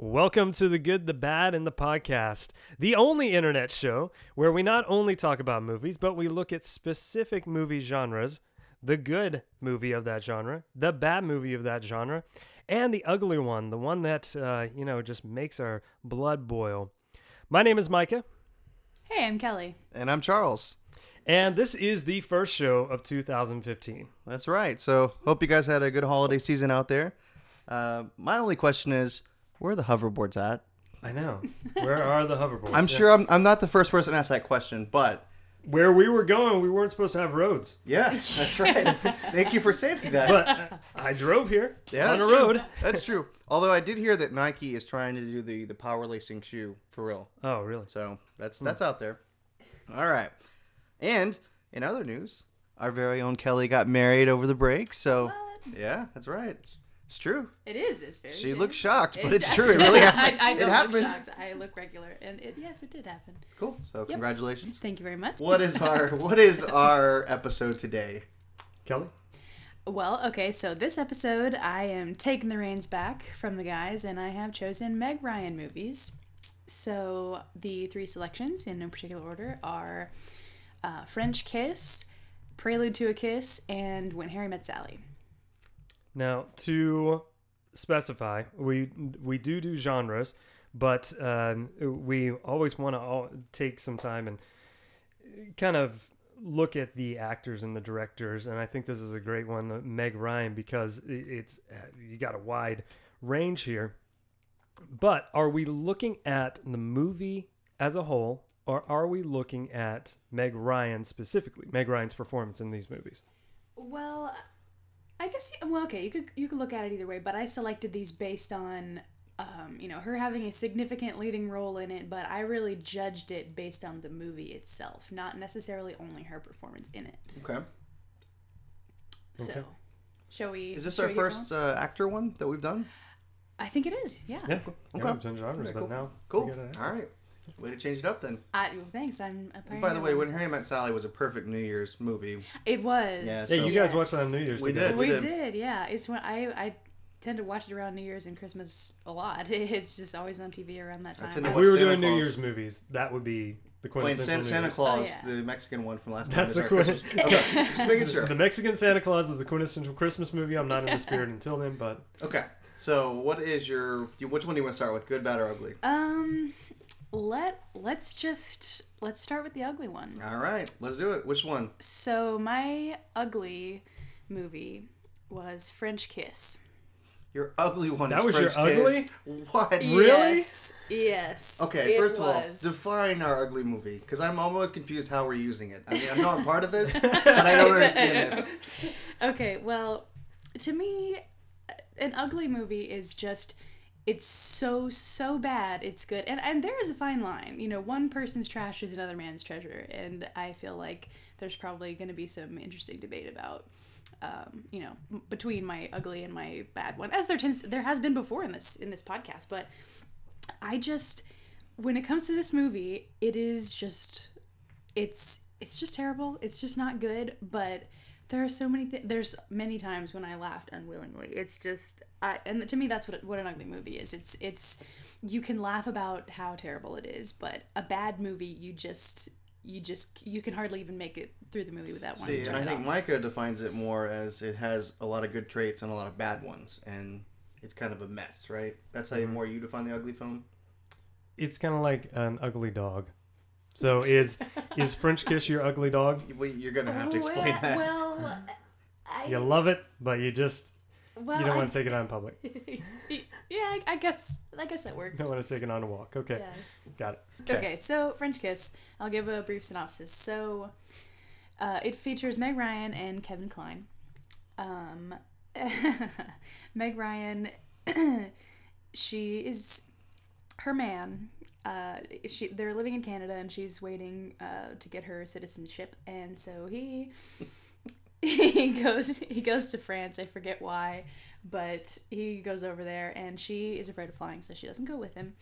Welcome to the good, the bad, and the podcast, the only internet show where we not only talk about movies, but we look at specific movie genres, the good movie of that genre, the bad movie of that genre, and the ugly one, the one that, uh, you know, just makes our blood boil. My name is Micah, Hey, I'm Kelly. And I'm Charles. and this is the first show of 2015. That's right. So, hope you guys had a good holiday season out there. Uh, my only question is, where are the hoverboards at? I know. Where are the hoverboards? I'm Yeah. sure I'm, I'm not the first person to ask that question, but Where we were going, we weren't supposed to have roads. yeah, that's right. Thank you for saving that. But I drove here yeah, on that's a true. road. That's true. Although I did hear that Nike is trying to do the, the power lacing shoe for real. Oh, really? So that's hmm. that's out there. All right. And in other news, our very own Kelly got married over the break. So yeah, that's right. It's, it's true. It is. It's very. She good. looks shocked, but It's it's true. It really happened. I it don't happened. look shocked. I look regular, and it, yes, it did happen. Cool. So congratulations. Thank you very much. What is our what is our episode today? Kelly? Well, okay, so this episode, I am taking the reins back from the guys, and I have chosen Meg Ryan movies. So the three selections, in no particular order, are uh, French Kiss, Prelude to a Kiss, and When Harry Met Sally. Now, to specify, we we do do genres, but um, we always want to take some time and kind of look at the actors and the directors. And I think this is a great one, Meg Ryan, because it's you got a wide range here. But are we looking at the movie as a whole, or are we looking at Meg Ryan specifically, Meg Ryan's performance in these movies? Well, I guess well, okay, you could you could look at it either way, but I selected these based on um, you know her having a significant leading role in it, but I really judged it based on the movie itself, not necessarily only her performance in it. Okay. So, Okay. shall we? Is this our first uh, actor one that we've done? I think it is. Yeah. Yeah, Okay. yeah, it's in genres, Okay, but cool. now Cool. All right. Way to change it up then. I, well, thanks. I'm a By the way, When on Harry Met Sally was a perfect New Year's movie. it was. Yeah, Yeah, So- you guys Yes. watched it on New Year's We together. did. We did. did, yeah. It's when I I tend to watch it around New Year's and Christmas a lot. It's just always on TV around that time. If we were Santa doing New Year's movies, that would be the Playing quintessential Santa, New Santa Year's. Claus, Oh, yeah. the Mexican one from last time. That's is the our quint- Okay, just making sure. The Mexican Santa Claus is the quintessential Christmas movie. I'm not in the spirit until then, but Okay. So, what is your? Which one do you want to start with? Good, bad, or ugly? Um, let let's just let's start with the ugly one. All right, let's do it. Which one? So my ugly movie was French Kiss. Your ugly one. That is was your French Kiss. What? Really? Yes. Yes. Okay, it first of all, was. define our ugly movie because I'm almost confused how we're using it. I mean, I know I'm part of this, but I don't understand this. okay, well, to me, an ugly movie is just it's so so bad it's good and and there is a fine line you know one person's trash is another man's treasure and i feel like there's probably going to be some interesting debate about um, you know m- between my ugly and my bad one as there tends there has been before in this in this podcast but i just when it comes to this movie it is just it's it's just terrible. It's just not good. But there are so many. Th- there's many times when I laughed unwillingly. It's just, I and to me that's what what an ugly movie is. It's it's you can laugh about how terrible it is, but a bad movie you just you just you can hardly even make it through the movie without wanting See, and I think off. Micah defines it more as it has a lot of good traits and a lot of bad ones, and it's kind of a mess, right? That's how you mm-hmm. more you define the ugly film. it's kind of like an ugly dog. So is is French Kiss your ugly dog? You- well, You're gonna have to oh, explain well, that. Well, I, You love it, but you just well, you don't I- want to take it out in public. yeah, I- I guess I guess that works. You don't want to take it on a walk. Okay, Yeah. got it. Okay. so French Kiss. I'll give a brief synopsis. So, uh, it features Meg Ryan and Kevin Kline. Um, Meg Ryan, she is her man. Uh, she they're living in Canada and she's waiting uh, to get her citizenship, and so he he goes he goes to France. I forget why, but he goes over there, and she is afraid of flying, so she doesn't go with him.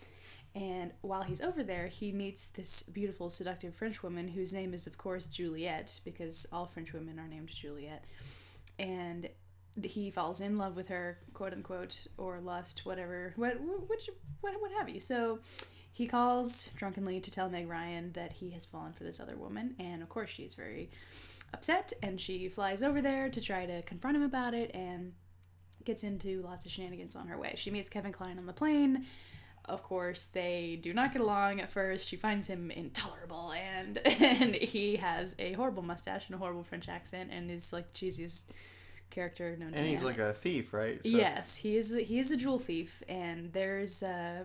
And while he's over there, he meets this beautiful, seductive French woman whose name is, of course, Juliet, because all French women are named Juliet. And he falls in love with her, quote unquote, or lust, whatever, what, which, what, what have you. So he calls drunkenly to tell Meg Ryan that he has fallen for this other woman, and of course she's very upset, and she flies over there to try to confront him about it, and gets into lots of shenanigans on her way. She meets Kevin Kline on the plane. Of course, they do not get along at first. She finds him intolerable, and and he has a horrible mustache and a horrible French accent, and is like cheesiest character known to And he's man. like a thief, right? So- Yes, he is. He is a jewel thief, and there's uh,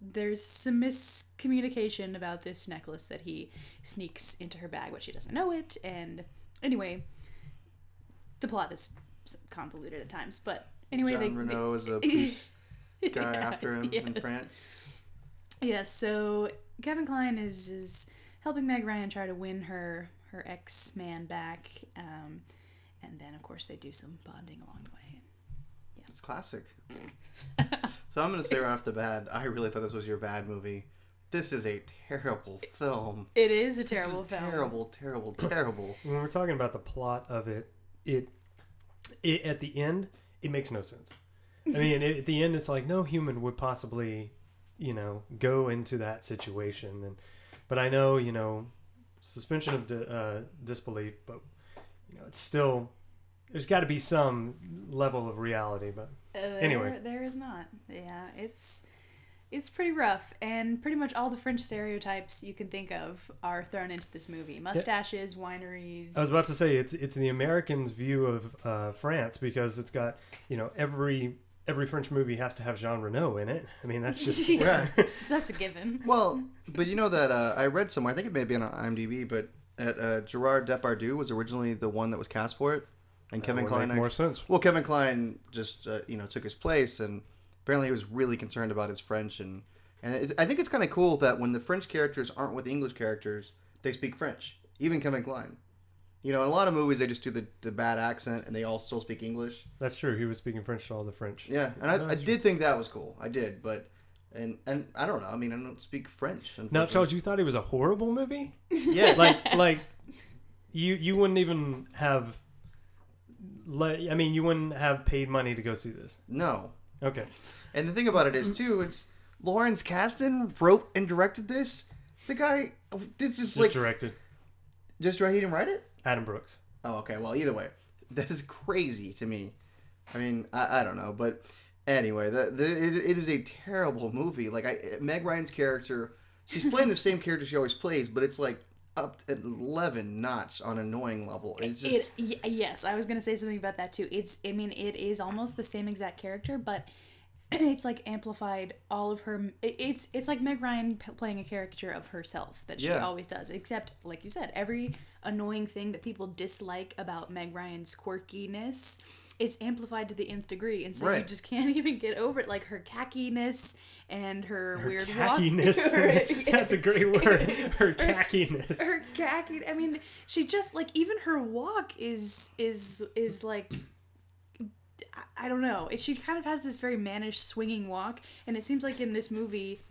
there's some miscommunication about this necklace that he sneaks into her bag, but she doesn't know it. And anyway, the plot is convoluted at times, but anyway, John they, Reno is a police guy Yeah, after him in. France. Yes, so Kevin Kline is is helping Meg Ryan try to win her her ex man back, um, and then of course they do some bonding along the way. It's classic. So I'm gonna say right off the bat, I really thought this was your bad movie. This is a terrible film. It is a This terrible is film. Terrible, terrible, terrible. when we're talking about the plot of it, it, it at the end, it makes no sense. I mean, it, at the end, it's like no human would possibly, you know, go into that situation. And but I know, you know, suspension of di- uh, disbelief, but you know, it's still there's got to be some level of reality. But Uh, there, Anyway. there is not. Yeah, it's it's pretty rough, and pretty much all the French stereotypes you can think of are thrown into this movie: mustaches, wineries. I was about to say it's it's the Americans' view of uh, France because it's got you know every every French movie has to have Jean Reno in it. I mean that's just yeah, that's, that's a given. Well, but you know that uh, I read somewhere. I think it may be on IMDb, but at, uh, Gerard Depardieu was originally the one that was cast for it, and Kevin That would Kline. make more sense. Well, Kevin Kline just uh, you know took his place, and apparently he was really concerned about his French, and and it's, I think it's kind of cool that when the French characters aren't with the English characters, they speak French. Even Kevin Kline. You know, in a lot of movies they just do the, the bad accent and they all still speak English. That's true. He was speaking French to all the French. Yeah, and I, I did think that was cool. I did, but and and I don't know. I mean, I don't speak French. Now. Charles, you thought it was a horrible movie? Yeah. Like, like you you wouldn't even have. Let, I mean, you wouldn't have paid money to go see this. no. Okay. And the thing about it is too, it's Lawrence Kasdan wrote and directed this. The guy, this is Just like directed. just right. He didn't write it. Adam Brooks. Oh, okay. Well, either way, that is crazy to me. I mean, I, I don't know, but anyway, the, the it, it is a terrible movie. Like I, Meg Ryan's character, she's playing the same character she always plays, but it's like up at eleven notch on annoying level. It's just It, y- yes, I was gonna say something about that too. It's, I mean, it is almost the same exact character, but it's like amplified all of her. It's it's like Meg Ryan playing a character of herself that she Yeah. always does. Except, like you said, every annoying thing that people dislike about Meg Ryan's quirkiness, it's amplified to the nth degree, and so you just can't even get over it. Like her cackiness and her, Her weird khackiness. walk. That's a great word. Her khackiness. her khaki i mean she just like even her walk is is is like I- i don't know she kind of has this very mannish swinging walk and it seems like in this movie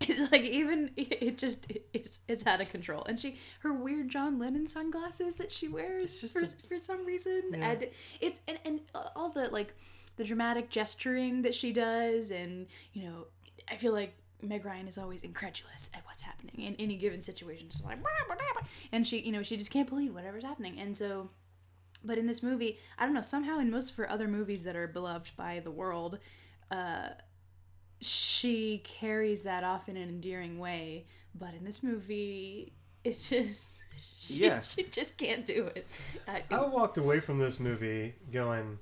it's like even it just it's it's out of control and she her weird john lennon sunglasses that she wears for, a- for some reason Yeah. and it's and, and uh, all the like the dramatic gesturing that she does and you know i feel like meg ryan is always incredulous at what's happening in any given situation. She's like "Blah, blah, blah," and she you know she just can't believe whatever's happening. And so but in this movie i don't know somehow in most of her other movies that are beloved by the world uh she carries that off in an endearing way. But in this movie it's just she, Yeah. she just can't do it. I, I walked away from this movie going,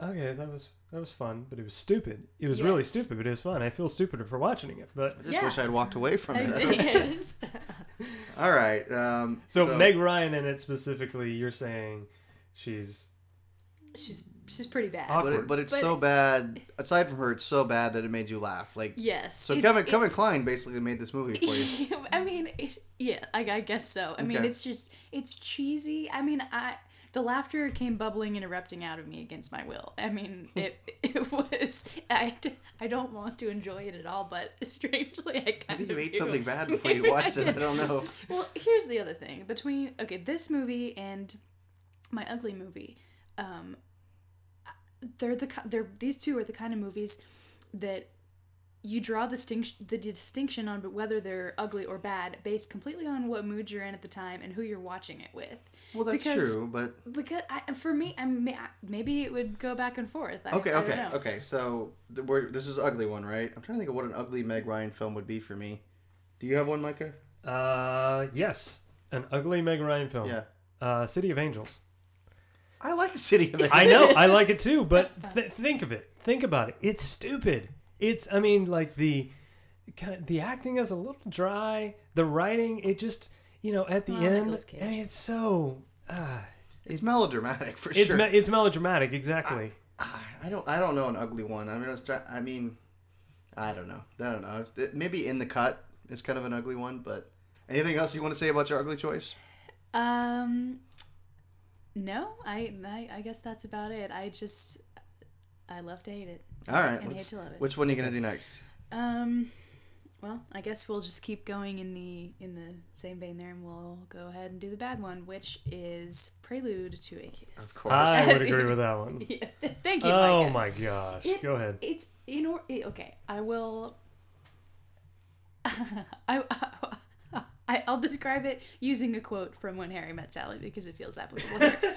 okay, that was that was fun, but it was stupid. It was really Yes. stupid, but it was fun. I feel stupider for watching it. But I just Yeah. wish I'd walked away from it. yes. All right. Um, so, Meg Ryan in it specifically, you're saying she's she's she's pretty bad Awkward. but it, but it's But- so bad. Aside from her, it's so bad that it made you laugh. Like yes so, it's- Kevin Kevin it's- Kline basically made this movie for you. I mean, it, yeah, I, I guess so. I mean, Okay. it's just it's cheesy. I mean, I the laughter came bubbling and erupting out of me against my will. I mean, it it was I, I don't want to enjoy it at all, but strangely, I kind Maybe of you ate do. something bad before you Maybe I watched it. I don't know. Well, here's the other thing between okay, this movie and my ugly movie. Um, they're the they're these two are the kind of movies that you draw the distinction the distinction on but whether they're ugly or bad based completely on what mood you're in at the time and who you're watching it with. Well, that's Because- true, but Because I, for me, I may, maybe it would go back and forth. I, okay, I don't okay, know. okay. So the, we're, this is ugly one, right? I'm trying to think of what an ugly Meg Ryan film would be for me. Do you have one, Micah? Uh, yes, an ugly Meg Ryan film. Yeah, Uh, City of Angels. I like City of Angels. I know, I like it too, but th- think of it. Think about it. It's stupid. It's, I mean, like the, kind of- the acting is a little dry. The writing, it just, you know, at the Oh, end, Cage. I mean, it's so. Uh, It's melodramatic for it's sure. me- it's melodramatic, exactly. Ah, I don't. I don't know an ugly one. I mean, I, was try, I mean, I don't know. I don't know. It's, it, maybe in the cut is kind of an ugly one, but anything else you want to say about your ugly choice? Um, no, I, I I guess that's about it. I just I love to hate it. All right, And hate to love it. Which one are you gonna do next? Um, well, I guess we'll just keep going in the in the same vein there, and we'll go ahead and do the bad one, which is Prelude to a Kiss. Of course. I would agree with that one. Yeah. Thank you. Oh Micah. my gosh. It- Go ahead. It's in or it, okay. I will. I, I I'll describe it using a quote from When Harry Met Sally because it feels applicable here.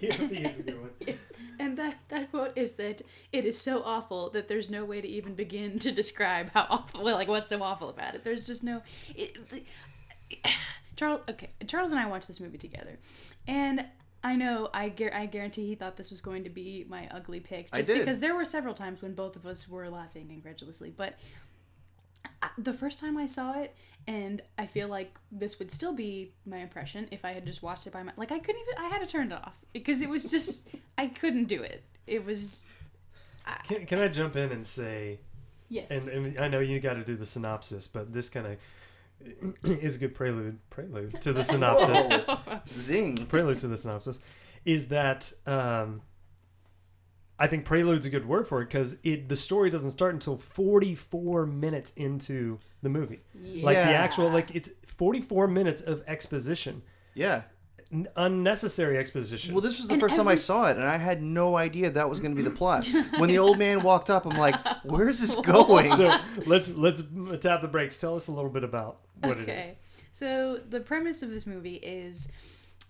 You have to use a good one. And that that quote is that it is so awful that there's no way to even begin to describe how awful. Well, like what's so awful about it? There's just no. It, the- Charles, okay, Charles and I watched this movie together, and I know I guar- I guarantee he thought this was going to be my ugly pick, I just did. because there were several times when both of us were laughing incredulously. But I, the first time I saw it, and I feel like this would still be my impression if I had just watched it by my like I couldn't even I had to turn it off because it was just I couldn't do it. It was Can, can I jump in and say, yes. and, and I know you got to do the synopsis, but this kind of is a good prelude prelude to the synopsis. Whoa. Zing. prelude to the synopsis is that um, I think prelude's a good word for it because it the story doesn't start until 44 minutes into the movie. Like the actual like it's 44 minutes of exposition, Yeah. N- unnecessary exposition. Well, this was the And first time I saw it, and I had no idea that was going to be the plot. When the old man walked up, I'm like, "Where's this going?" so let's let's tap the brakes. Tell us a little bit about what it is. So the premise of this movie is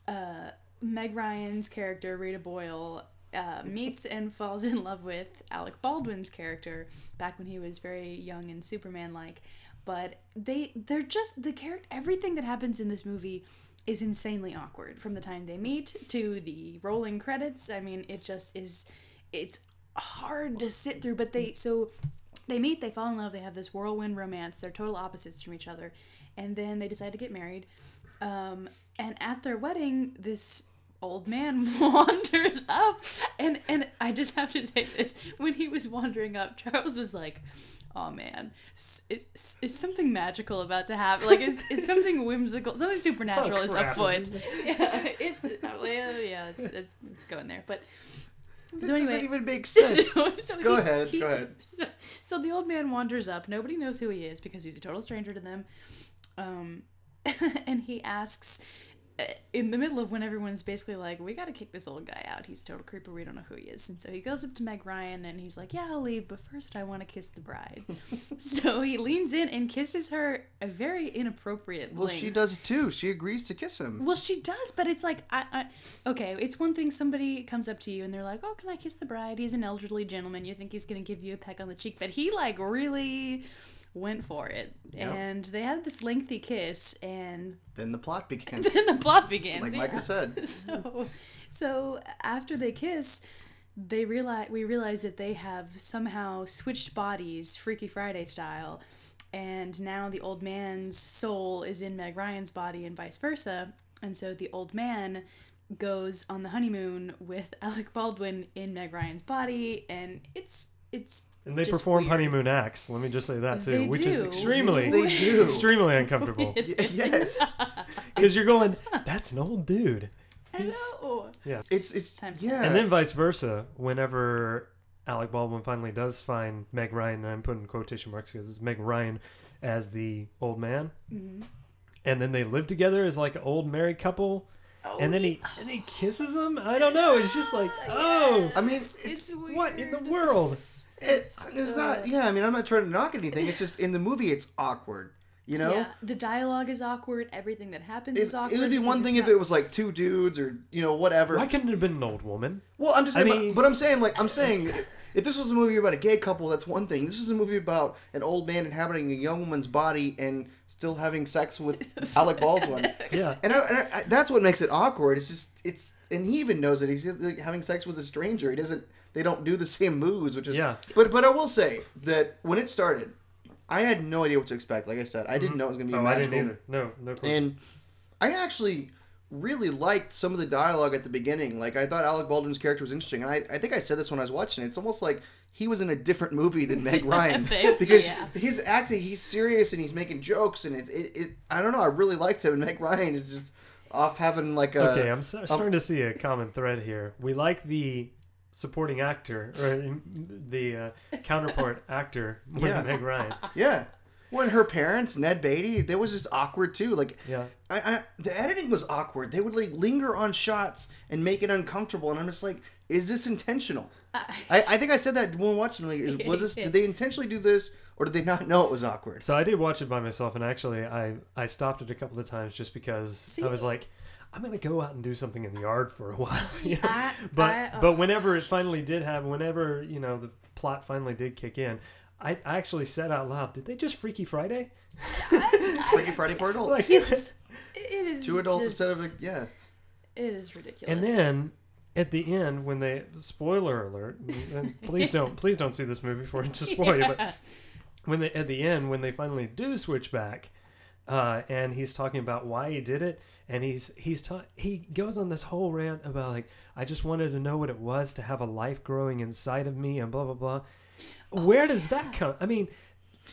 uh, Meg Ryan's character Rita Boyle uh, meets and falls in love with Alec Baldwin's character back when he was very young and Superman-like. But they they're just the character. Everything that happens in this movie is insanely awkward from the time they meet to the rolling credits. I mean, it just is. It's hard to sit through. But they so they meet, they fall in love, they have this whirlwind romance. They're total opposites from each other, and then they decide to get married. Um, and at their wedding, this old man wanders up, and and I just have to say this: when he was wandering up, Charles was like. Oh man, is, is something magical about to happen? Like, is, is something whimsical, something supernatural Oh, is afoot? Yeah, it's yeah, it's, it's it's going there. But This so anyway, doesn't even make sense. so, so Go he- ahead, he- go ahead. So the old man wanders up. Nobody knows who he is because he's a total stranger to them. Um, and he asks, in the middle of when everyone's basically like, "We got to kick this old guy out. He's a total creeper. We don't know who he is." And so he goes up to Meg Ryan and he's like, "Yeah, I'll leave, but first I want to kiss the bride." so he leans in and kisses her a very inappropriate. Well, length. she does too. She agrees to kiss him. Well, she does, but it's like, I, I, okay, it's one thing somebody comes up to you and they're like, "Oh, can I kiss the bride?" He's an elderly gentleman. You think he's gonna give you a peck on the cheek, but he like really went for it, Yep. and they had this lengthy kiss, and Then the plot begins. then the plot begins. like yeah. Micah said. So, so after they kiss, they realize we realize that they have somehow switched bodies, Freaky Friday style, and now the old man's soul is in Meg Ryan's body and vice versa. And so the old man goes on the honeymoon with Alec Baldwin in Meg Ryan's body, and it's it's And they just perform weird. honeymoon acts. Let me just say that too, They which is do. extremely, They do. extremely uncomfortable. Yes. Because you're going, that's an old dude. I know. Yes. It's it's Times yeah. And then vice versa. Whenever Alec Baldwin finally does find Meg Ryan, and I'm putting quotation marks because it's Meg Ryan as the old man, Mhm. and then they live together as like an old married couple. and then he and he kisses him. I don't know. It's just like, oh, I mean, It's, it's- it's weird. what in the world? It's, it's not. Uh, yeah, I mean, I'm not trying to knock anything. It's just in the movie, it's awkward. You know, Yeah, the dialogue is awkward. Everything that happens it, is awkward. it would be one it's thing if not- it was like two dudes or you know whatever. Why couldn't it have been an old woman? Well, I'm just I saying, but- mean- but, I'm saying like I'm saying, if this was a movie about a gay couple, that's one thing. This is a movie about an old man inhabiting a young woman's body and still having sex with Alec Baldwin. Yeah. And, I, and I, that's what makes it awkward. It's just it's and he even knows that he's like, having sex with a stranger. He doesn't. They don't do the same moves, which is Yeah. But but I will say that when it started, I had no idea what to expect. Like I said, I didn't mm-hmm. know it was gonna be Oh, I magical. didn't either. No, no clue. And I actually really liked some of the dialogue at the beginning. Like I thought Alec Baldwin's character was interesting, and I, I think I said this when I was watching it. It's almost like he was in a different movie than Meg Ryan because yeah. his acting, he's serious and he's making jokes, and it's it, it I don't know, I really liked him. And Meg Ryan is just off having like a okay, I'm so, starting to see a common thread here. We like the supporting actor or the uh, counterpart actor more Yeah. than Meg Ryan. yeah. When her parents, Ned Beatty, they was just awkward too. Like Yeah. I, I the editing was awkward. They would like linger on shots and make it uncomfortable, and I'm just like, is this intentional? I, I think I said that when watching. Like, was this? Did they intentionally do this, or did they not know it was awkward? So I did watch it by myself, and actually, I I stopped it a couple of times just because See? I was like, I'm gonna go out and do something in the yard for a while. you know? I- but I- oh. but whenever it finally did happen, whenever you know the plot finally did kick in, I, I actually said out loud, "Did they just Freaky Friday?" Freaky Friday for adults. Like- It's, it is Two adults just- instead of a, yeah. It is ridiculous. And then at the end, when they spoiler alert, and please don't please don't see this movie for it to spoil you, but when they at the end when they finally do switch back, uh, and he's talking about why he did it, and he's he's ta- he goes on this whole rant about like I just wanted to know what it was to have a life growing inside of me and blah blah blah. Where does that come? I mean,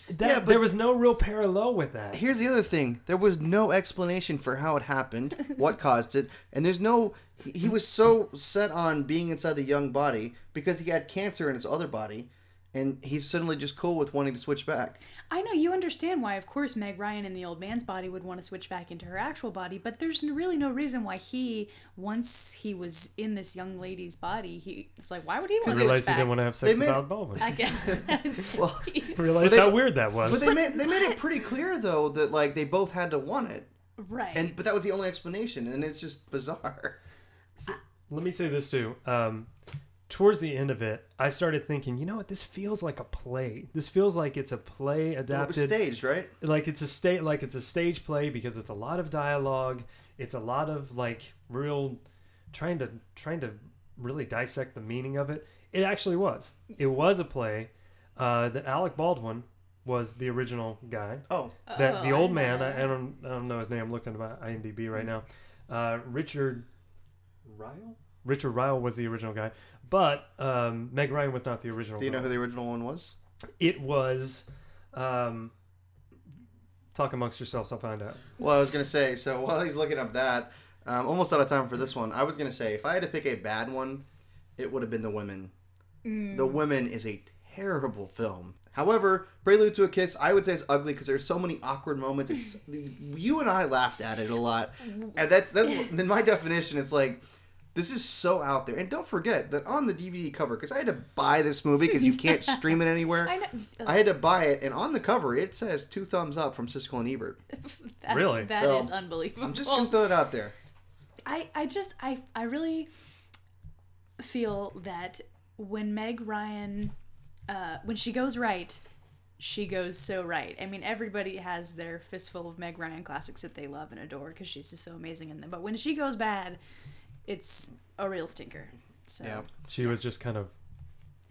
that Yeah, there was no real parallel with that. Here's the other thing: there was no explanation for how it happened, what caused it, and there's no. He, he was so set on being inside the young body because he had cancer in his other body, and he's suddenly just cool with wanting to switch back. I know you understand why, of course, Meg Ryan in the old man's body would want to switch back into her actual body, but there's really no reason why he, once he was in this young lady's body, he was like, why would he want to switch realized he back? didn't want to have sex made- with Alec Baldwin. I guess. Well, Jeez. realized But they- how weird that was. But they made they made it pretty clear though that like they both had to want it, right. and but that was the only explanation, and it's just bizarre. Let me say this too. Um, towards the end of it, I started thinking, you know what? This feels like a play. This feels like it's a play It was adapted. staged, right? like it's a state, like it's a stage play because it's a lot of dialogue. It's a lot of like real trying to trying to really dissect the meaning of it. It actually was. It was a play uh, that Alec Baldwin was the original guy. Oh, That Oh, the old I man. I, I don't, I don't know his name. I'm looking at my IMDb right now. Uh, Richard Ryle. Richard Ryle was the original guy, but um, Meg Ryan was not the original. do you know guy. who the original one was? It was. Um, talk amongst yourselves. I'll find out. Well, I was gonna say. So while he's looking up that, um, almost out of time for this one. I was gonna say if I had to pick a bad one, it would have been The Women. The Women is a terrible film. However, Prelude to a Kiss, I would say it's ugly because there's so many awkward moments. It's, you and I laughed at it a lot, and that's that's in my definition. It's like this is so out there. And don't forget that on the DVD cover, because I had to buy this movie because you can't stream it anywhere. I know. I had to buy it, and on the cover it says two thumbs up from Siskel and Ebert. That- Really? That So, is unbelievable. I'm just gonna throw it out there. I, I just I I really feel that when Meg Ryan uh, when she goes right, she goes so right. I mean, everybody has their fistful of Meg Ryan classics that they love and adore because she's just so amazing in them. But when she goes bad, it's a real stinker. So Yeah. She was just kind of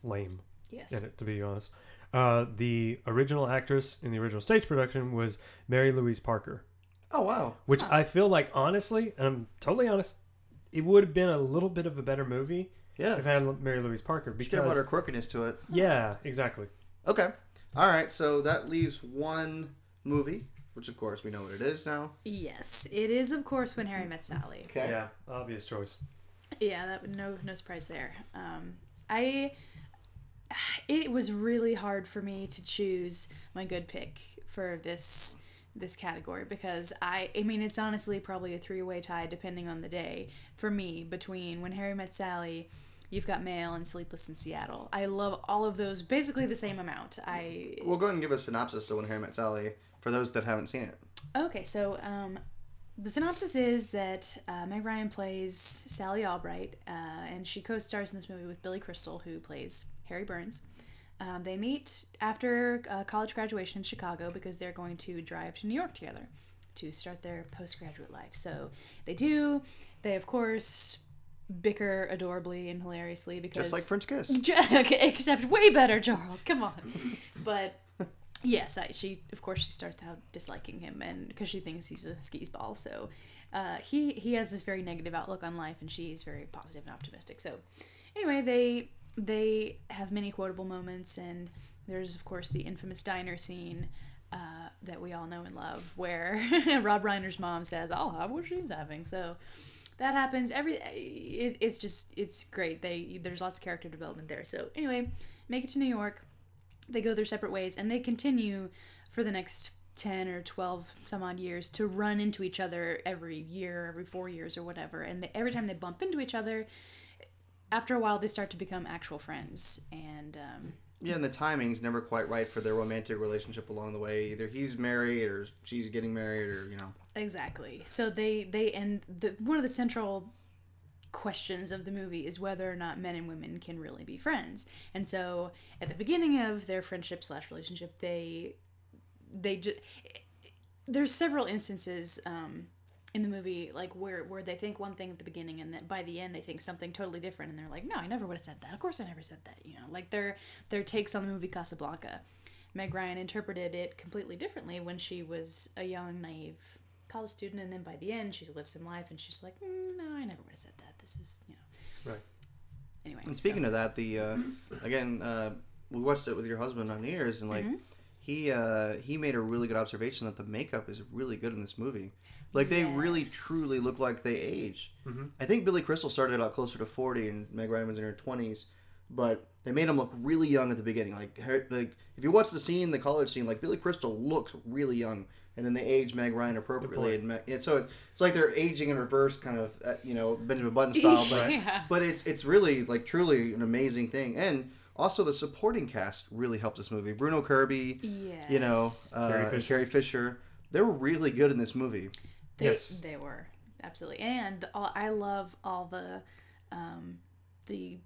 lame yes, in it, to be honest. Uh, the original actress in the original stage production was Mary Louise Parker, Oh wow. which I feel like, honestly, and I'm totally honest, it would have been a little bit of a better movie Yeah. if it had Mary Louise Parker. Should have brought Because her quirkiness to it. yeah, exactly. Okay. All right. So that leaves one movie, which of course we know what it is now. yes, it is of course when Harry met Sally. Okay. Yeah, obvious choice. Yeah, that no no surprise there. Um, I it was really hard for me to choose my good pick for this this category because I I mean it's honestly probably a three-way tie depending on the day for me between When Harry Met Sally, You've Got Mail and Sleepless in Seattle. I love all of those basically the same amount. I Well, go ahead and give a synopsis of When Harry Met Sally for those that haven't seen it. Okay, so um, the synopsis is that uh, Meg Ryan plays Sally Albright, uh, and she co-stars in this movie with Billy Crystal, who plays Harry Burns. Um, they meet after uh, college graduation in Chicago because they're going to drive to New York together to start their postgraduate life. So they do. They of course bicker adorably and hilariously because Just like French Kiss. except way better, Charles. Come on. But yes, I, she of course she starts out disliking him, and because she thinks he's a skis ball. So uh, he he has this very negative outlook on life, and she's very positive and optimistic. So anyway, they they have many quotable moments, and there's of course the infamous diner scene. Uh, that we all know and love, where Rob Reiner's mom says, "I'll have what she's having." So that happens every it, it's just it's great they there's lots of character development there so anyway make it to new york they go their separate ways and they continue for the next 10 or 12 some odd years to run into each other every year every four years or whatever and they, every time they bump into each other after a while they start to become actual friends and um, Yeah, and the timing's never quite right for their romantic relationship along the way. Either he's married or she's getting married or, you know. Exactly. So they they and the one of the central questions of the movie is whether or not men and women can really be friends. And so at the beginning of their friendship slash relationship, they they just there's several instances um, in the movie like where where they think one thing at the beginning and then by the end they think something totally different and they're like no I never would have said that. Of course I never said that you know? Like their their takes on the movie Casablanca. Meg Ryan interpreted it completely differently when she was a young naive college student and then by the end she lives some life and she's like mm, no I never would have said that this is you know Right. anyway And so- speaking of that, the uh, again, uh, we watched it with your husband on New Year's, and like he uh, he made a really good observation that the makeup is really good in this movie. Like they really truly look like they age. Mhm. I think Billy Crystal started out closer to forty, and Meg Ryan was in her twenties, but they made him look really young at the beginning. Like her, like if you watch the scene, the college scene, like Billy Crystal looks really young. And then they age Meg Ryan appropriately, and, Meg, and so it's, it's like they're aging in reverse, kind of, uh, you know, Benjamin Button style. But yeah. but it's it's really like truly an amazing thing. And also the supporting cast really helped this movie. Bruno kirby yes you know uh, Carrie Fisher. carrie fisher. They were really good in this movie. They, Yes. they were. Absolutely, and all, I love all the um, the s-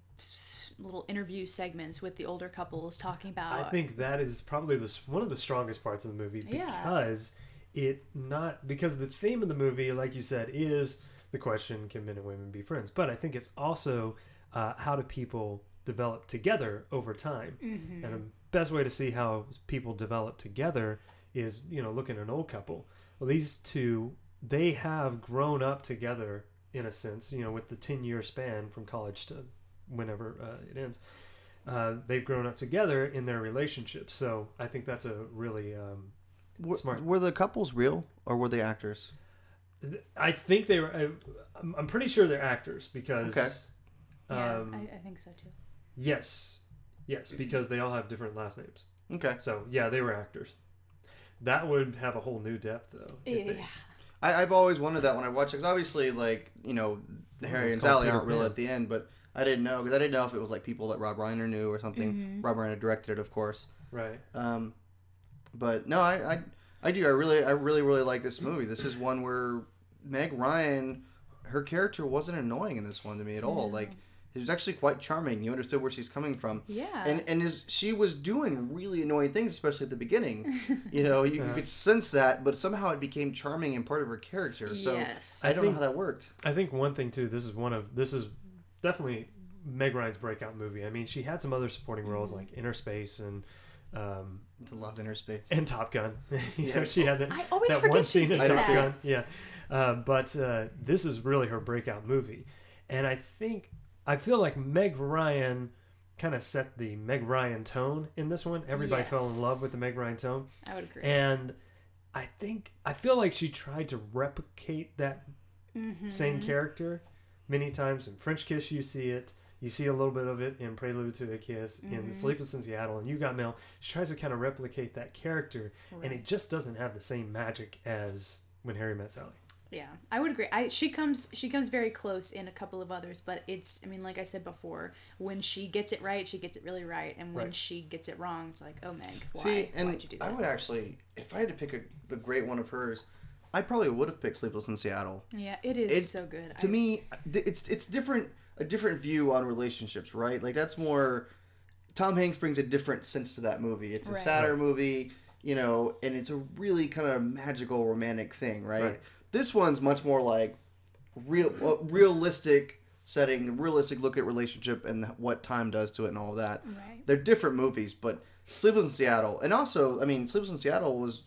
little interview segments with the older couples talking about. I think that is probably the, one of the strongest parts of the movie Yeah. because it not because the theme of the movie, like you said, is the question: Can men and women be friends? But I think it's also uh, how do people develop together over time, Mhm. and the best way to see how people develop together is you know look at an old couple. Well, these two they have grown up together in a sense, you know, with the ten year span from college to whenever uh, it ends uh, they've grown up together in their relationship. So I think that's a really. Um, were, Smart. were the couples real or were they actors I think they were. I, I'm, I'm pretty sure they're actors because. Okay. yeah, Um, I, I think so too. yes, yes, because they all have different last names. okay So yeah, they were actors. That would have a whole new depth, though. if they- Yeah, I, i've always wondered that when i watch it because obviously like you know harry it's and sally aren't real at the end but i didn't know because i didn't know if it was like people that rob reiner knew or something Mhm. rob reiner directed it of course Right. Um, but no, I, I, I do. I really, I really, really like this movie. This is one where Meg Ryan, her character wasn't annoying in this one to me at all. No. Like, it was actually quite charming. You understood where she's coming from. yeah. And and is she was doing really annoying things, especially at the beginning. You know, you, you Uh-huh. could sense that, but somehow it became charming and part of her character. So yes. I don't think- know how that worked. I think one thing too. This is one of this is definitely Meg Ryan's breakout movie. I mean, she had some other supporting roles Mhm. like Inner Space and um, To love inner space. and Top Gun. you know, Yes. she had that. I always that forget one she's scene in Top too. Gun. Yeah, uh, but uh, this is really her breakout movie, and I think I feel like Meg Ryan kind of set the Meg Ryan tone in this one. Everybody fell in love with the Meg Ryan tone, I would agree. and I think I feel like she tried to replicate that Mhm. same character many times. In French Kiss, you see it. You see a little bit of it in Prelude to a Kiss, in Mhm. Sleepless in Seattle, and You Got Mail. She tries to kind of replicate that character, and it just doesn't have the same magic as When Harry Met Sally. Yeah, I would agree. I she comes she comes very close in a couple of others, but it's I mean, like I said before, when she gets it right, she gets it really right, and when Right. she gets it wrong, it's like, oh Meg, why? See, and Why'd you do that? I would actually, if I had to pick a, the great one of hers, I probably would have picked Sleepless in Seattle. yeah, it is It- so good. To I- me, it's it's different, a different view on relationships, right? Like that's more. Tom Hanks brings a different sense to that movie. It's a Right. sadder movie, you know, and it's a really kind of magical, romantic thing, right? Right. This one's much more like real, realistic setting, realistic look at relationship and what time does to it and all of that. right. They're different movies, but Sleepless in Seattle, and also, I mean, Sleepless in Seattle was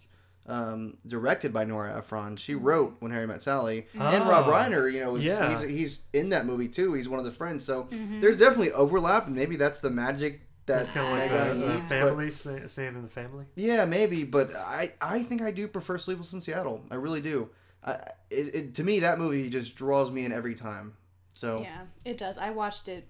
um, directed by Nora Ephron. She wrote When Harry Met Sally, and Rob Oh. Reiner, you know, is, Yeah. he's, he's in that movie too. He's one of the friends, so Mm-hmm. there's definitely overlap, and maybe that's the magic that's kind of like Meg a, Ryan a needs. But, family, sa- staying in the family. yeah, maybe, but I I think I do prefer Sleepless in Seattle. I really do. I, it, it, to me, that movie just draws me in every time. So Yeah, it does. I watched it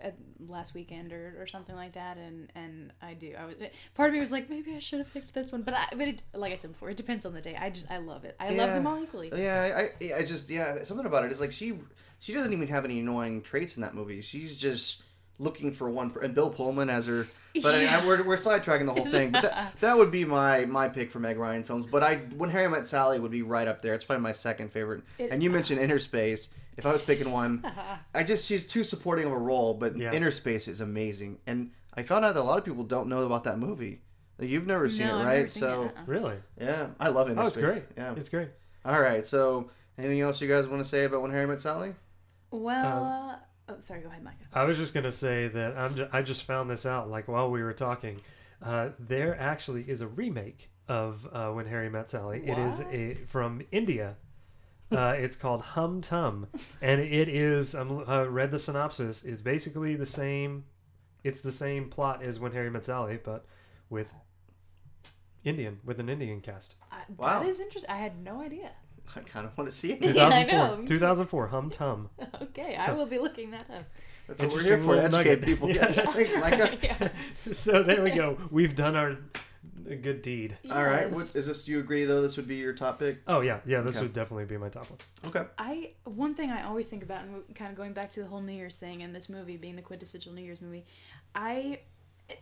at last weekend or, or something like that, and and I do. I was part of me was like maybe I should have picked this one, but I but it, like I said before, it depends on the day. I just I love it. I love them all equally. Yeah, I, I just yeah, something about it is like she she doesn't even have any annoying traits in that movie. She's just looking for one, and Bill Pullman as her. But I, I, uh, we're, we're sidetracking the whole thing. But that, that would be my my pick for Meg Ryan films. But I when Harry Met Sally would be right up there. It's probably my second favorite. It- and you mentioned Inner Space. If I was picking one, I just she's too supporting of a role. But Yeah. Inner Space is amazing, and I found out that a lot of people don't know about that movie. Like, You've never seen No, it, I've right? never seen so it, uh-uh. Really? yeah, I love Inner Oh, it's Space. great. Yeah. It's great. All right. So, anything else you guys want to say about When Harry Met Sally? Well, uh, oh sorry, go ahead, Micah. I was just gonna say that I'm ju- I just found this out like while we were talking. Uh, there actually is a remake of uh, When Harry Met Sally. It is a from India. Uh, it's called Hum Tum, and it is. I am uh, read the synopsis. It's basically the same. It's the same plot as When Harry Met Sally, but with Indian with an Indian cast. I, Wow. That is interesting. I had no idea. I kind of want to see it. Yeah, I 2004. know. 2004. Hum Tum. Okay, I will be looking that up. That's what we're here for, to educate nugget. people. Yeah. Yeah, thanks, Micah. yeah. So there we go. We've done our good deed. All right. Yes. What, is this? Do you agree though? This would be your top pick. Oh yeah, yeah. This Okay. would definitely be my top one. Okay. I one thing I always think about, and kind of going back to the whole New Year's thing, and this movie being the quintessential New Year's movie, I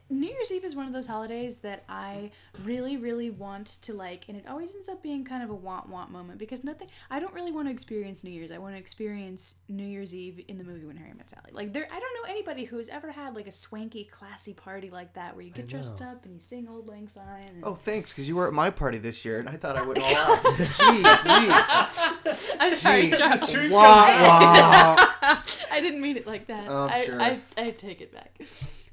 New Year's Eve is one of those holidays that I really, really want to like, and it always ends up being kind of a want want moment because nothing. I don't really want to experience New Year's. I want to experience New Year's Eve in the movie When Harry Met Sally. Like there, I don't know anybody who has ever had like a swanky, classy party like that where you get dressed up and you sing Auld Lang Syne. And... Oh, thanks, because you were at my party this year, and I thought I went all out. Jeez, jeez, I'm sorry, jeez. Sean. Wow, wow. I didn't mean it like that. Oh, I, sure. I, I take it back.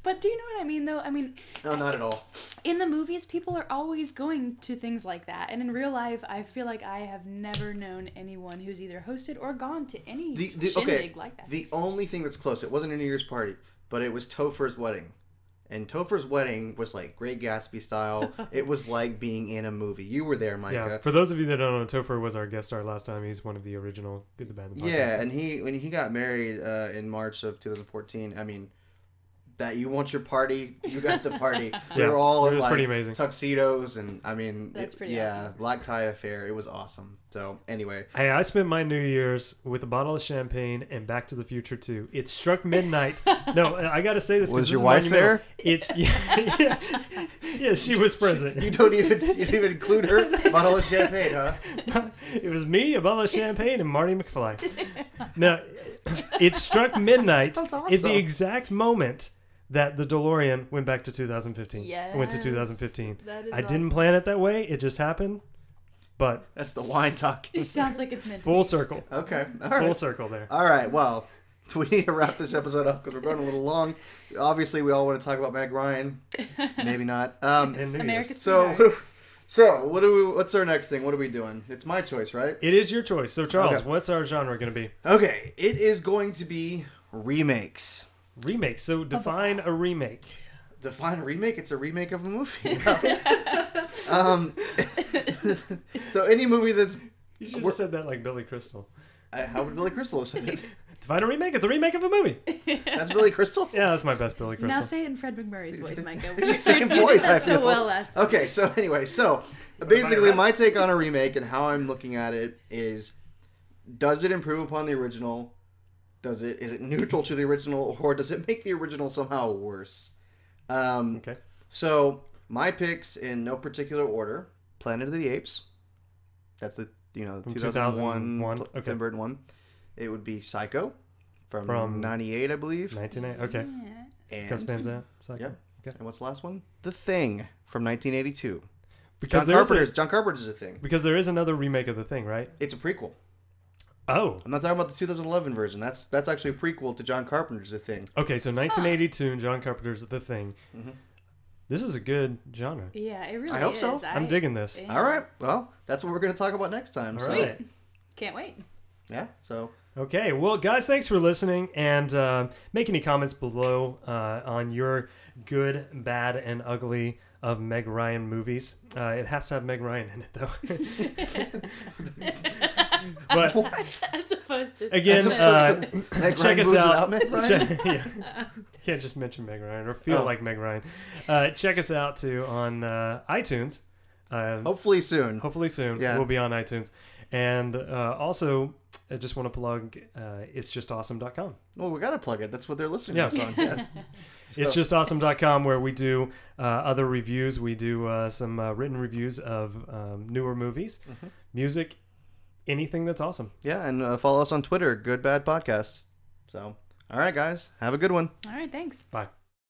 But do you know what I mean, though? I mean, No, not at all. in the movies, people are always going to things like that. And in real life, I feel like I have never known anyone who's either hosted or gone to any The, the shindig okay. like that. The only thing that's close, it wasn't a New Year's party, but it was Topher's wedding. And Topher's wedding was like Great Gatsby style. it was like being in a movie. You were there, Micah. Yeah. For those of you that don't know, Topher was our guest star last time. He's one of the original Good, the Bad, the Podcast. Yeah, and he when he got married uh, in March of 2014, I mean, that you want your party, you got the party. we Yeah, were all it in was like pretty amazing. tuxedos, and I mean, That's it- pretty yeah, awesome. black tie affair. It was awesome. So anyway, Hey, I spent my New Year's with a bottle of champagne and Back to the Future too. It struck midnight. no, I got to say this. 'cause Was this your is wife there? It's yeah, yeah, yeah, she was present. you don't even you don't even include her bottle of champagne, huh? it was me, a bottle of champagne, and Marty McFly. Now, it struck midnight Sounds at awesome. the exact moment that the DeLorean went back to 2015. Yeah. Went to 2015. that is I didn't awesome. plan it that way. It just happened. But That's the wine talking. It sounds like it's meant to full be. circle. Okay, all Full circle there. all right. Well, we need to wrap this episode up because we're going a little long. Obviously, we all want to talk about Meg Ryan. Maybe not. Um, And New Year's. America's so, sweetheart. so what do we? What's our next thing? What are we doing? It's my choice, right? It is your choice. So, Charles, Okay. what's our genre going to be? Okay, it is going to be remakes. Remake. So, define a remake. Define a remake. It's a remake of a movie. um, so any movie that's You should We're- have said that like Billy Crystal. I, how would Billy Crystal have said it? Define a remake. It's a remake of a movie. That's Billy Crystal. Yeah, that's my best Billy Crystal. Now say it in Fred MacMurray's voice, Micah. It's the same voice. Did I that so well last time. Okay, so anyway, so basically, my take on a remake and how I'm looking at it is: does it improve upon the original? Does it is it neutral to the original, or does it make the original somehow worse? Um, Okay. So my picks in no particular order: Planet of the Apes. That's the you know 2001, 2001, Pl- okay. Tim Burton one. It would be Psycho from, From- '98, I believe. 1980. Okay. And, Gus Van Sant. Psycho. Yep. Okay. and what's the last one? The Thing from 1982. Because John Carpenter's a, John Carpenter's a thing. because there is another remake of the thing, right? It's a prequel. Oh. I'm not talking about the 2011 version. That's that's actually a prequel to John Carpenter's The thing. Okay, so 1982 and John Carpenter's The Thing. Mhm. This is a good genre. Yeah, it really is. I hope is. so. I, I'm digging this. Yeah. All right. Well, that's what we're going to talk about next time. All so right. Can't wait. yeah. So Okay, well, guys, thanks for listening, and uh, make any comments below uh, on your good, bad, and ugly of Meg Ryan movies. Uh, it has to have Meg Ryan in it, though. but As opposed to again, As uh, to Meg check Ryan us out. Meg Ryan? check- yeah. can't just mention Meg Ryan or feel Oh. like Meg Ryan. Uh, check us out too on uh, iTunes. Um, Hopefully soon. Hopefully soon. Yeah. We'll be on iTunes. And uh, also, I just want to plug uh, it's just awesome.com. Well, we got to plug it. That's what they're listening Yeah. to us on. Yeah. So- It's just awesome.com where we do uh, other reviews. We do uh, some uh, written reviews of um, newer movies, Mhm. music, anything that's awesome. yeah, and uh, follow us on Twitter. Good Bad Podcast. So, all right, guys, have a good one. All right, thanks. Bye.